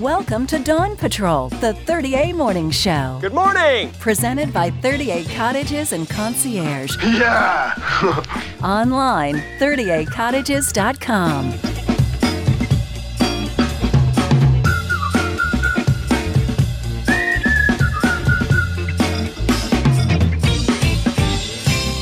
Welcome to Dawn Patrol, the 30A Morning Show. Good morning. Presented by 30A Cottages and Concierge. Yeah. Online, 30acottages.com.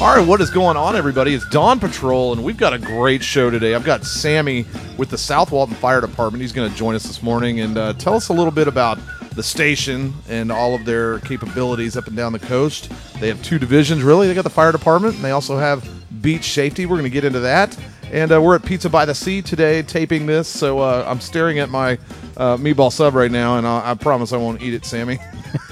All right, what is going on, everybody? It's Dawn Patrol, and we've got a great show today. I've got Sammy with the South Walton Fire Department. He's going to join us this morning and uh, tell us a little bit about the station and all of their capabilities up and down the coast. They have two divisions, really. They got the fire department, and they also have beach safety. We're going to get into that. And uh, we're at Pizza by the Sea today, taping this. So uh, I'm staring at my uh, meatball sub right now, and I, I promise I won't eat it, Sammy.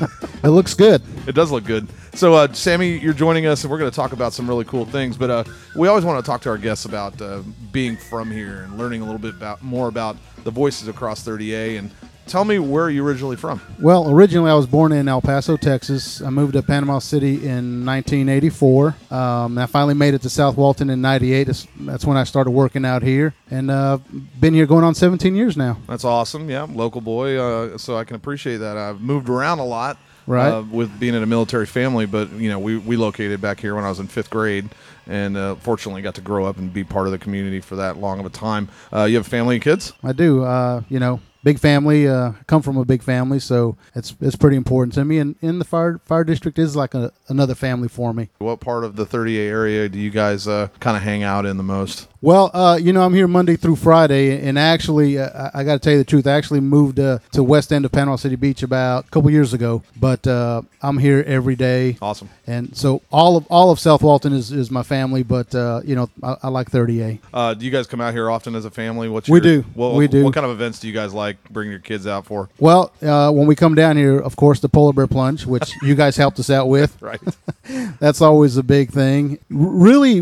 It looks good. It does look good. So, uh, Sammy, you're joining us, and we're going to talk about some really cool things. But uh, we always want to talk to our guests about uh, being from here and learning a little bit about more about the voices across 30A. And tell me where are you originally from? Well, originally I was born in El Paso, Texas. I moved to Panama City in 1984. Um, I finally made it to South Walton in '98. That's, that's when I started working out here, and uh, been here going on 17 years now. That's awesome. Yeah, I'm local boy, uh, so I can appreciate that. I've moved around a lot. Right. Uh, with being in a military family, but you know, we, we located back here when I was in fifth grade, and uh, fortunately got to grow up and be part of the community for that long of a time. Uh, you have family and kids? I do. Uh, you know, big family. Uh, come from a big family, so it's it's pretty important to me. And in the fire fire district is like a, another family for me. What part of the 30A area do you guys uh, kind of hang out in the most? Well, uh, you know, I'm here Monday through Friday, and actually, uh, I, got to tell you the truth. I actually moved uh, to west end of Panama City Beach about a couple years ago, but uh, I'm here every day. Awesome. And so all of all of South Walton is, is my family, but uh, you know, I, I like 30A. Uh, do you guys come out here often as a family? What's We your- do. What, We do. What kind of events do you guys like bringing your kids out for? Well, uh, when we come down here, of course, the polar bear plunge, which you guys helped us out with. Right. That's always a big thing. R- really,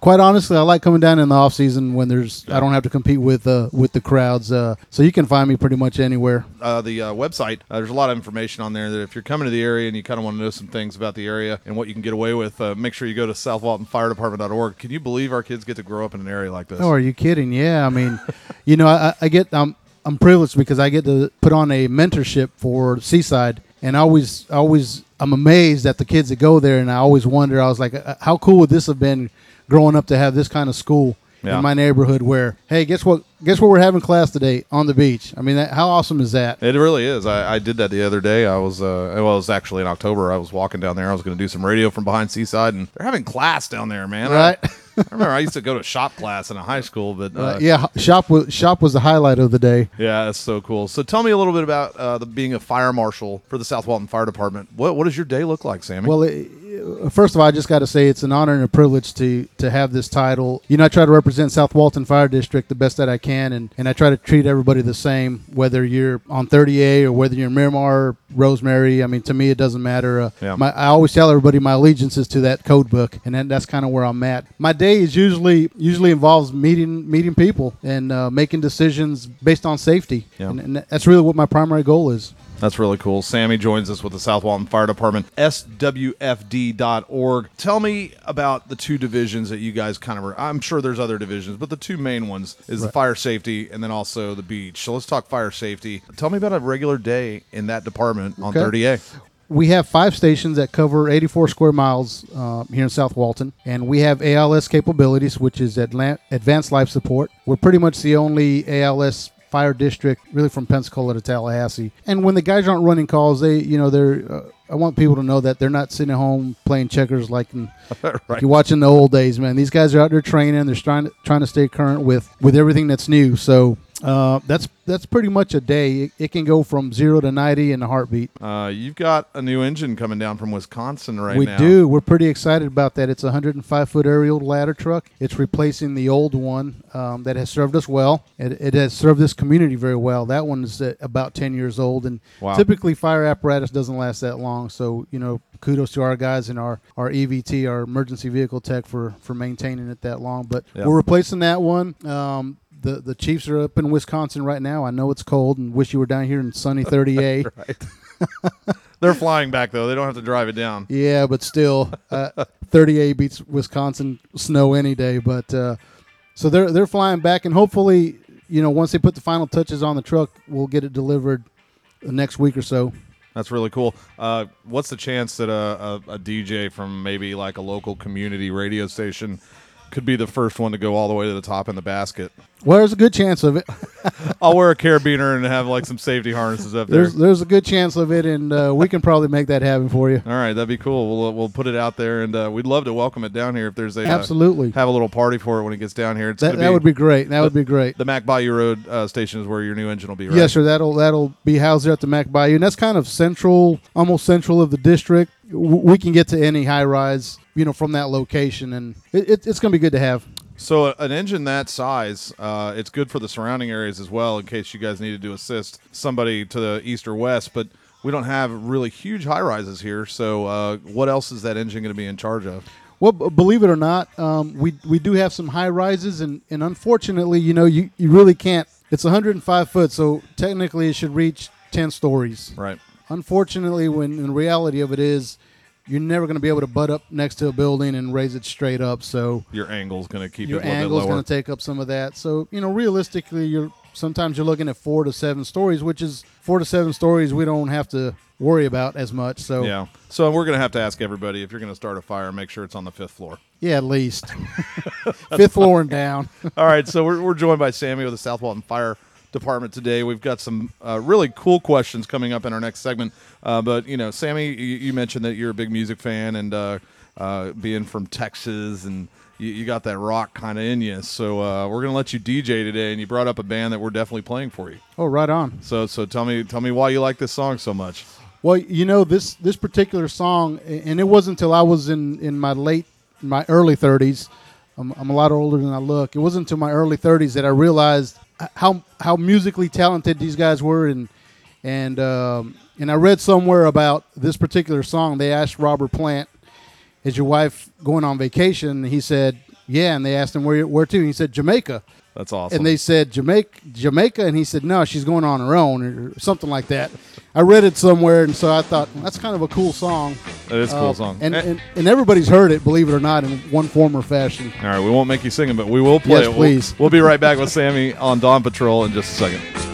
quite honestly, I like coming down in the off season when there's I don't have to compete with uh, with the crowds. Uh, so you can find me pretty much anywhere. uh, the uh, website. Uh, there's a lot of information on there that if you're coming to the area and you kind of want to know some things about the area and what you can get away with, uh, make sure you go to southwaltonfiredepartment.org. Can you believe our kids get to grow up in an area like this? Oh, are you kidding? Yeah, I mean, you know, I, I get I'm I'm privileged because I get to put on a mentorship for Seaside, and I always always I'm amazed at the kids that go there, and I always wonder. I was like, uh, how cool would this have been growing up to have this kind of school Yeah. in my neighborhood? Where hey, guess what? Guess what we're having class today on the beach. I mean, that, how awesome is that? It really is. I, I did that the other day. I was, uh, well, it was actually in October. I was walking down there. I was going to do some radio from behind Seaside, and they're having class down there, man. Right. I, I remember I used to go to shop class in a high school, but uh, Uh, yeah, shop was shop was the highlight of the day. Yeah, that's so cool. So tell me a little bit about uh, the being a fire marshal for the South Walton Fire Department. What what does your day look like, Sammy? Well, it, first of all, I just got to say it's an honor and a privilege to to have this title. You know, I try to represent South Walton Fire District the best that I can, and, and I try to treat everybody the same, whether you're on 30A or whether you're in Miramar, Rosemary. I mean, to me, it doesn't matter. Uh, Yeah. my, I always tell everybody my allegiance is to that code book, and that, that's kind of where I'm at. My day is usually usually involves meeting meeting people and uh, making decisions based on safety, Yeah. and, and that's really what my primary goal is. That's really cool. Sammy joins us with the South Walton Fire Department, swfd.org. Tell me about the two divisions that you guys kind of are. I'm sure there's other divisions, but the two main ones is the fire safety and then also the beach. So let's talk fire safety. Tell me about a regular day in that department on Okay. 30A. we have five stations that cover 84 square miles uh, here in South Walton, and we have ALS capabilities, which is advanced life support. We're pretty much the only ALS fire district, really from Pensacola to Tallahassee. And when the guys aren't running calls, they, you know, they're. Uh, I want people to know that they're not sitting at home playing checkers like, in, like you watch in the old days, man. These guys are out there training. They're trying to trying to stay current with with everything that's new. So uh, that's that's pretty much a day. It, it can go from zero to ninety in a heartbeat. Uh, you've got a new engine coming down from Wisconsin right we now. do. We're pretty excited about that. It's a 105 foot aerial ladder truck. It's replacing the old one um, that has served us well. It, it has served this community very well. That one is about 10 years old, and Wow. typically fire apparatus doesn't last that long. So you know, kudos to our guys and our our EVT, our emergency vehicle tech, for for maintaining it that long. But Yeah. we're replacing that one. Um, the, the Chiefs are up in Wisconsin right now. I know it's cold and wish you were down here in sunny 30A. They're flying back though. They don't have to drive it down. Yeah, but still, uh, 30A beats Wisconsin snow any day. But uh, so they're they're flying back, and hopefully you know, once they put the final touches on the truck, we'll get it delivered the next week or so. That's really cool. Uh, what's the chance that a, a, a DJ from maybe like a local community radio station could be the first one to go all the way to the top in the basket? Well, there's a good chance of it. I'll wear a carabiner and have like some safety harnesses up there. There's there's a good chance of it, and uh, we can probably make that happen for you. All right, that'd be cool. We'll we'll put it out there, and uh, we'd love to welcome it down here if there's a uh, Absolutely. have a little party for it when it gets down here. It's That, that would be great. That would be great. the Mack Bayou Road uh, station is where your new engine will be. Right? Yes, sir. That'll that'll be housed there at the Mack Bayou, and that's kind of central, almost central of the district. We can get to any high rise, you know, from that location, and it, it, it's going to be good to have. So an engine that size, uh, it's good for the surrounding areas as well. In case you guys needed to assist somebody to the east or west, but we don't have really huge high rises here. So uh, what else is that engine going to be in charge of? Well, b- believe it or not, um, we we do have some high rises, and, and unfortunately, you know, you, you really can't. It's 105 foot, so technically, it should reach 10 stories. Right. Unfortunately, when the reality of it is, you're never going to be able to butt up next to a building and raise it straight up. So Your angle's going to keep your it a little angle's going to take up some of that. So you know, realistically, you're sometimes you're looking at four to seven stories, which is four to seven stories we don't have to worry about as much. So yeah. So we're going to have to ask everybody if you're going to start a fire, make sure it's on the fifth floor. yeah, at least fifth floor and down. All right, so we're, we're joined by Sammy with the South Walton Fire Department today. We've got some uh, really cool questions coming up in our next segment. Uh, but you know, Sammy, you, you mentioned that you're a big music fan, and uh, uh, being from Texas, and you, you got that rock kind of in you. So uh, we're gonna let you DJ today, and you brought up a band that we're definitely playing for you. oh, right on. So so tell me tell me why you like this song so much. Well, you know this this particular song, and it wasn't until I was in in my late my early 30s. I'm, I'm a lot older than I look. It wasn't until my early 30s that I realized how how musically talented these guys were, and and um, and I read somewhere about this particular song. They asked Robert Plant, "Is your wife going on vacation?" And he said, "Yeah." And they asked him where where to, and he said Jamaica. That's awesome. And they said Jamaica, Jamaica, and he said no, she's going on her own or something like that. I read it somewhere, and so I thought that's kind of a cool song. That is a cool Uh, song. and, Eh, and and everybody's heard it, believe it or not, in one form or fashion. all right, we won't make you sing it, but we will play Yes, it. We'll- please. We'll, be right back with Sammy on Dawn Patrol in just a second.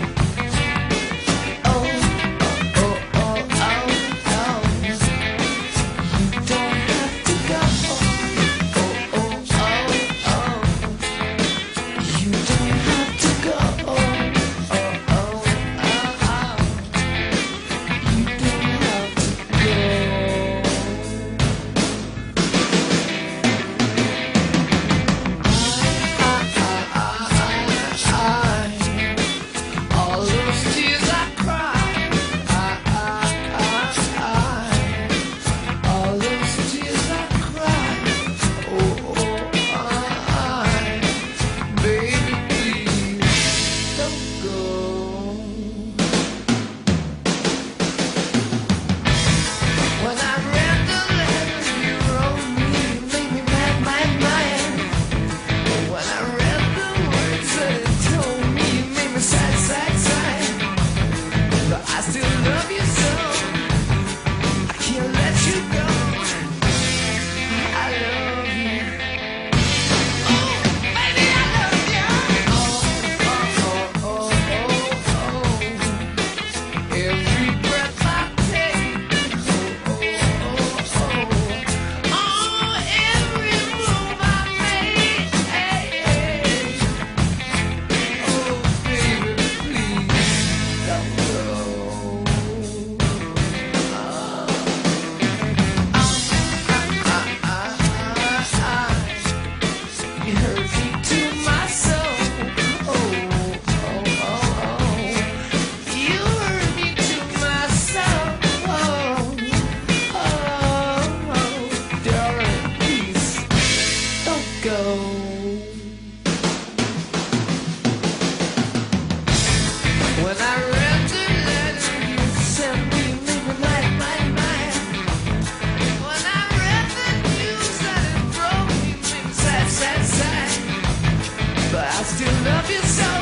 still love you so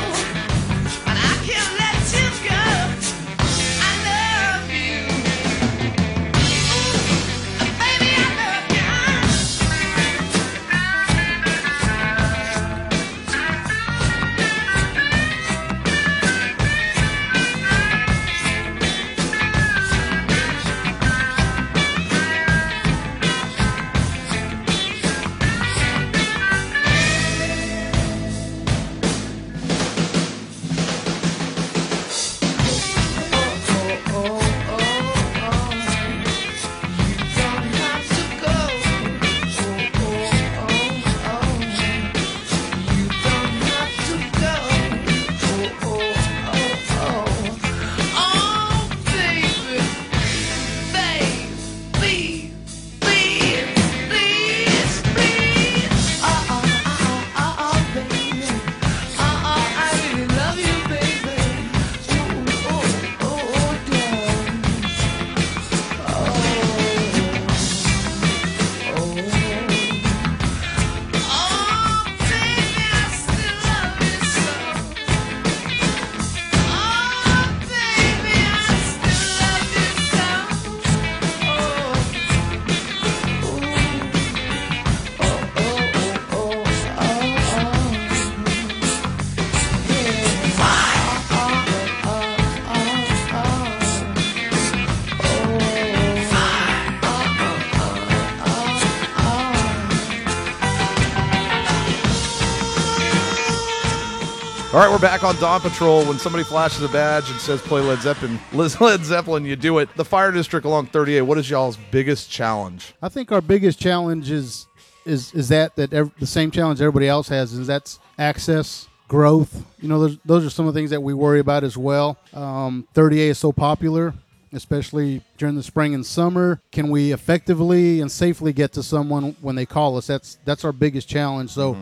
we're back on Dawn Patrol. When somebody flashes a badge and says play Led Zeppelin, Led Zeppelin, you do it. The fire district along 30A. What is y'all's biggest challenge? I think our biggest challenge is is is that that ev- the same challenge everybody else has is that's access, growth. You know, those those are some of the things that we worry about as well. Um, 30A is so popular, especially during the spring and summer. Can we effectively and safely get to someone when they call us? That's that's our biggest challenge. So,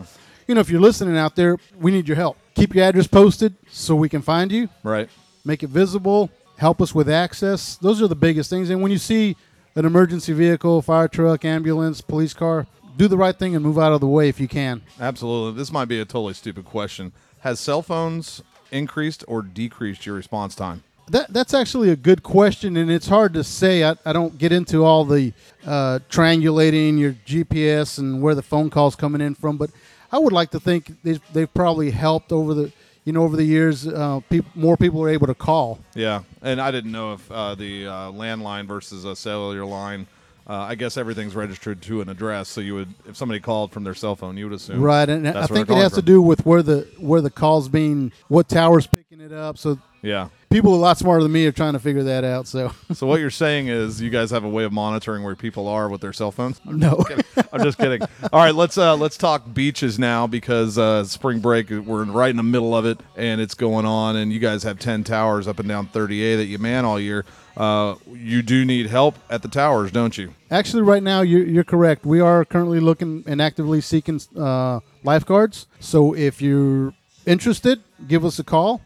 you know, if you're listening out there, we need your help. Keep your address posted so we can find you Right. make it visible, help us with access. Those are the biggest things. And when you see an emergency vehicle, fire truck, ambulance, police car, do the right thing and move out of the way if you can. Absolutely. This might be a totally stupid question. Has cell phones increased or decreased your response time? That, that's actually a good question, and it's hard to say. I, I don't get into all the uh, triangulating your GPS and where the phone calls coming in from, but I would like to think they've, they've probably helped over the you know over the years. Uh, peop more people are able to call. Yeah, and I didn't know if uh, the uh, landline versus a cellular line. Uh, I guess everything's registered to an address, so you would, if somebody called from their cell phone, you would assume. Right, and I think it has calling to do with where the where the call's being, what tower's picking it up. So Yeah. People a lot smarter than me are trying to figure that out. So So what you're saying is you guys have a way of monitoring where people are with their cell phones? no, I'm just kidding. All right, let's uh, let's talk beaches now because uh, spring break we're right in the middle of it and it's going on. And you guys have 10 towers up and down 30A that you man all year. Uh, you do need help at the towers, don't you? actually, right now you're, you're correct. We are currently looking and actively seeking uh, lifeguards. So if you're interested, give us a call.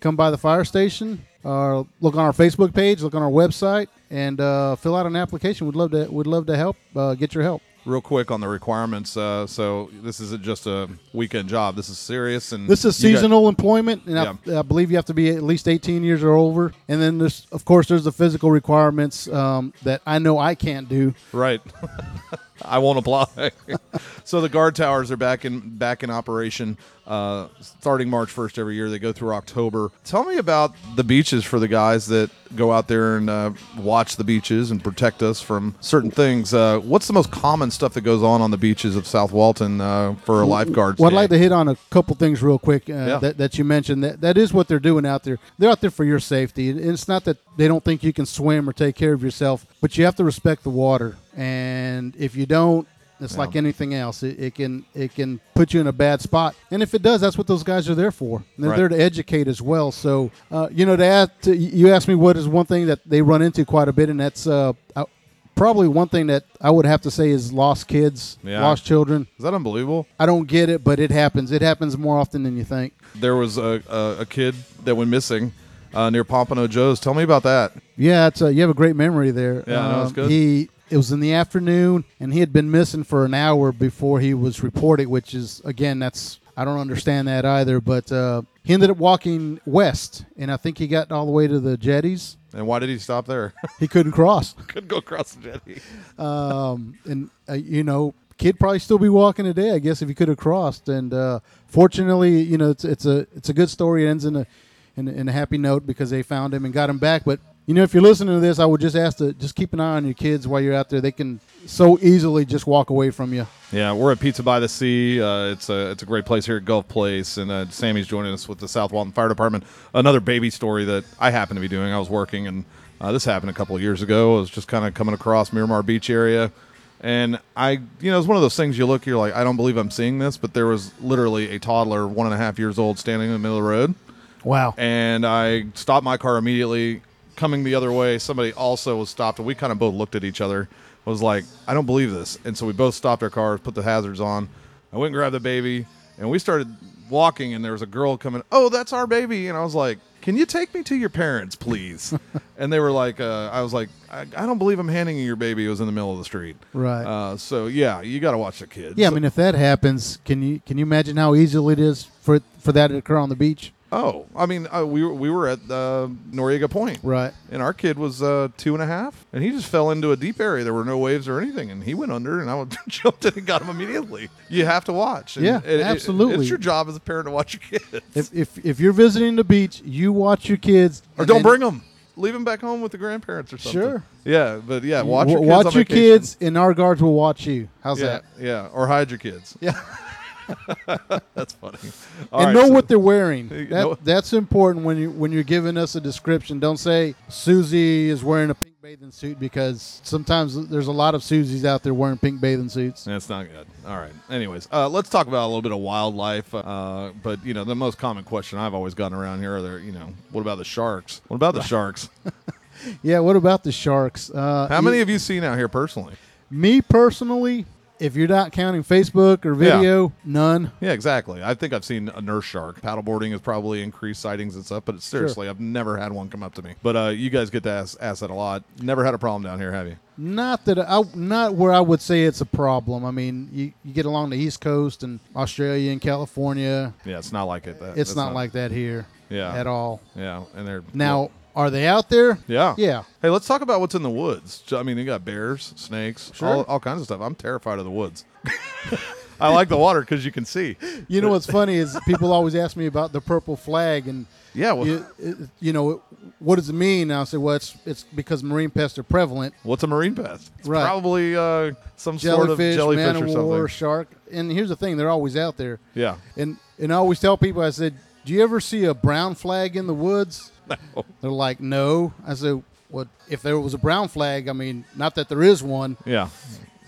Come by the fire station. Uh, look on our Facebook page. Look on our website and uh, fill out an application. We'd love to. Would love to help. Uh, get your help. Real quick on the requirements. Uh, so this isn't just a weekend job. This is serious and This is you got- seasonal employment, and I, I believe you have to be at least 18 years or over. And then there's, of course, there's the physical requirements um, that I know I can't do. Right. I won't apply. so the guard towers are back in back in operation uh, starting March 1st every year. They go through October. Tell me about the beaches for the guys that go out there and uh, watch the beaches and protect us from certain things. Uh, what's the most common stuff that goes on on the beaches of South Walton uh, for a lifeguard? Well, I'd like to hit on a couple things real quick uh, Yeah. that, that you mentioned. That that is what they're doing out there. They're out there for your safety. And It's not that they don't think you can swim or take care of yourself, but you have to respect the water. And if you don't, it's like anything else. It, it can it can put you in a bad spot. And if it does, that's what those guys are there for. They're Right. there to educate as well. So, uh, you know, to add to, you asked me what is one thing that they run into quite a bit, and that's uh, uh, probably one thing that I would have to say is lost kids, Yeah. lost children. Is that unbelievable? I don't get it, but it happens. It happens more often than you think. There was a, a, a kid that went missing uh, near Pompano Joe's. Tell me about that. Yeah, it's a, you have a great memory there. Yeah, no, it's Um, good. He it was in the afternoon, and he had been missing for an hour before he was reported. Which is again, that's I don't understand that either. But uh, he ended up walking west, and I think he got all the way to the jetties. And why did he stop there? He couldn't cross, Couldn't go across the jetty. um, and uh, you know, kid probably still be walking today, I guess, if he could have crossed. And uh, fortunately, you know, it's it's a it's a good story. It ends in a in, a- in a happy note because they found him and got him back. But you know, if you're listening to this, I would just ask to just keep an eye on your kids while you're out there. They can so easily just walk away from you. Yeah, we're at Pizza by the Sea. Uh, it's a it's a great place here at Gulf Place, and uh, Sammy's joining us with the South Walton Fire Department. Another baby story that I happen to be doing. I was working, and uh, this happened a couple of years ago. I was just kind of coming across Miramar Beach area, and I, you know, it's one of those things you look, you're like, I don't believe I'm seeing this, but there was literally a toddler, one and a half years old, standing in the middle of the road Wow. and I stopped my car immediately. Coming the other way, somebody also was stopped, and we kind of both looked at each other. Was like, I don't believe this, and so we both stopped our cars, put the hazards on. I went and grabbed the baby, and we started walking, and there was a girl coming. Oh, that's our baby, and I was like, Can you take me to your parents, please? and they were like, uh, I was like, I, I don't believe I'm handing you your baby. It was in the middle of the street, Right. Uh, so yeah, you got to watch the kids. yeah, I mean, if that happens, can you can you imagine how easily it is for for that to occur on the beach? Oh, I mean, uh, we were we were at uh, Norriego Point, Right. And our kid was uh, two and a half, and he just fell into a deep area. There were no waves or anything, and he went under, and I jumped in and got him immediately. You have to watch. And Yeah, it- it- absolutely. it's your job as a parent to watch your kids, If, if if you're visiting the beach, you watch your kids or and don't then- bring them. Leave them back home with the grandparents or something. Sure. Yeah, but yeah, watch w- your kids. watch on your vacation. kids, and our guards will watch you. How's Yeah, that? yeah, or hide your kids. Yeah. That's funny. All and right, know so- what they're wearing. That, know- that's important when you when you're giving us a description. Don't say Susie is wearing a pink bathing suit because sometimes there's a lot of Susies out there wearing pink bathing suits. That's not good. All right. Anyways, uh, let's talk about a little bit of wildlife. Uh, but you know, the most common question I've always gotten around here are there. You know, what about the sharks? What about the sharks? Yeah. What about the sharks? Uh, How many have you seen out here personally? Me personally, if you're not counting Facebook or Yeah. video, none. Yeah, exactly. I think I've seen a nurse shark. Paddleboarding has probably increased sightings and stuff, but seriously, I've never had one come up to me. But uh, you guys get to ask, ask that a lot. Never had a problem down here, have you? Not that I, not where I would say it's a problem. I mean, you, you get along the East Coast and Australia and California. Yeah, it's not like it. That, It's that's not, like that here. Yeah. At all. Yeah, and they're Now, are they out there? Yeah. Yeah. Hey, let's talk about what's in the woods. I mean, you got bears, snakes, Sure. all, all kinds of stuff. I'm terrified of the woods. I like the water because you can see. You know what's funny is people always ask me about the purple flag and Yeah, well, you, it- you know what does it mean? And I say, well, it's it's because marine pests are prevalent. what's a marine pest? It's Right. probably uh, some sort of Jellyfish, jellyfish man or something. war, shark. And here's the thing: they're always out there. Yeah. And and I always tell people, I said, do you ever see a brown flag in the woods? No. They're like, no. I said, what if there was a brown flag? I mean, not that there is one, Yeah.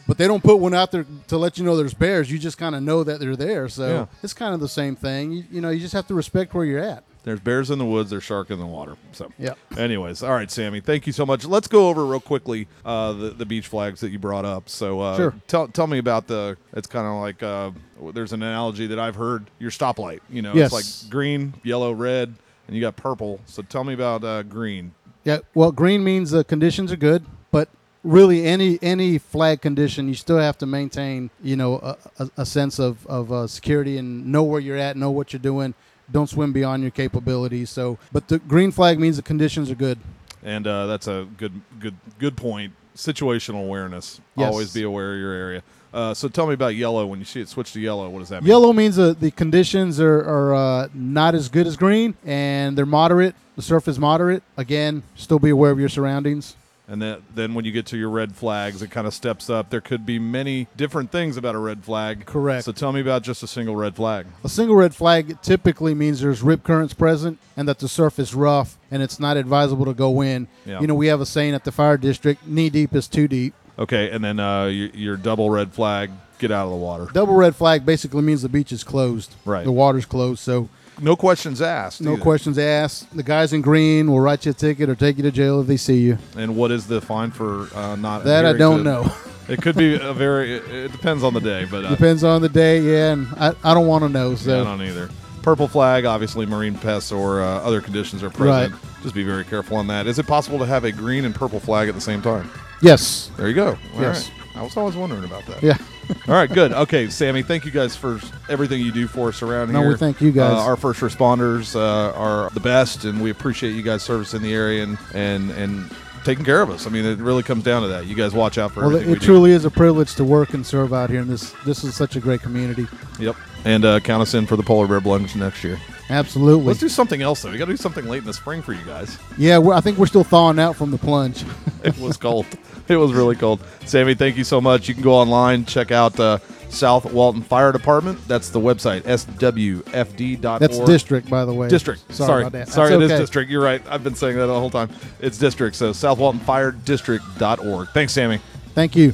but they don't put one out there to let you know there's bears. You just kind of know that they're there. So Yeah. it's kind of the same thing. You, you know, you just have to respect where you're at. There's bears in the woods. There's shark in the water. So, yeah. Anyways, all right, Sammy. Thank you so much. Let's go over real quickly uh, the the beach flags that you brought up. So, uh, Sure. Tell tell me about the. It's kind of like uh, there's an analogy that I've heard. Your stoplight. You know, Yes. it's like green, yellow, red, and you got purple. So tell me about uh, green. Yeah. Well, green means the conditions are good, but really any any flag condition, you still have to maintain, you know, a, a, a sense of of uh, security and know where you're at, know what you're doing. Don't swim beyond your capabilities. So, but the green flag means the conditions are good. and uh, that's a good good good point. Situational awareness. Yes. Always be aware of your area. Uh, so tell me about yellow. When you see it switch to yellow, what does that mean? Yellow means uh, the conditions are, are uh, not as good as green, and they're moderate. The surf is moderate. Again, still be aware of your surroundings. And then, then when you get to your red flags, it kind of steps up. There could be many different things about a red flag. Correct. So tell me about just a single red flag. A single red flag typically means there's rip currents present and that the surf is rough and it's not advisable to go in. Yeah. You know, we have a saying at the fire district knee deep is too deep. Okay, and then uh, your, your double red flag, get out of the water. Double red flag basically means the beach is closed. Right. The water's closed. So No questions asked. no either. questions asked. The guys in green will write you a ticket or take you to jail if they see you. And what is the fine for uh, not? That I adhering don't to- know. It could be a very. It, it depends on the day, but uh, Depends on the day, yeah, and I, I don't want to know. yeah, I So don't either. Purple flag, obviously, marine pests or uh, other conditions are present. Right. Just be very careful on that. Is it possible to have a green and purple flag at the same time? Yes, There you go. All Yes. right. I was always wondering about that. yeah. All right, good. Okay, Sammy, thank you guys for everything you do for us around No, here. we thank you guys. Uh, our first responders uh, are the best, and we appreciate you guys' service in the area and and and taking care of us. I mean, it really comes down to that. You guys watch out for us. Well, it, everything it we truly is a privilege to work and serve out here, and this this is such a great community. Yep. And uh, count us in for the polar bear lunch next year. Absolutely. Let's do something else though. We got to do something late in the spring for you guys. yeah, we're, I think we're still thawing out from the plunge. It was cold. it was really cold. Sammy, thank you so much. You can go online, check out uh, South Walton Fire Department. That's the website, swfd.org. That's district, by the way. District. Sorry, Sorry, about that. Sorry, That's it is district. You're right. I've been saying that the whole time. It's district. So South Walton Fire. Thanks, Sammy. Thank you.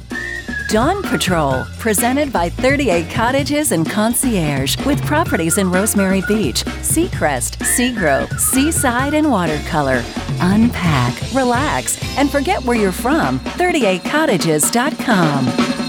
Dawn Patrol, presented by 30A Cottages and Concierge, with properties in Rosemary Beach, Seacrest, Seagrove, Seaside, and Watercolor. Unpack, relax, and forget where you're from. 30acottages.com.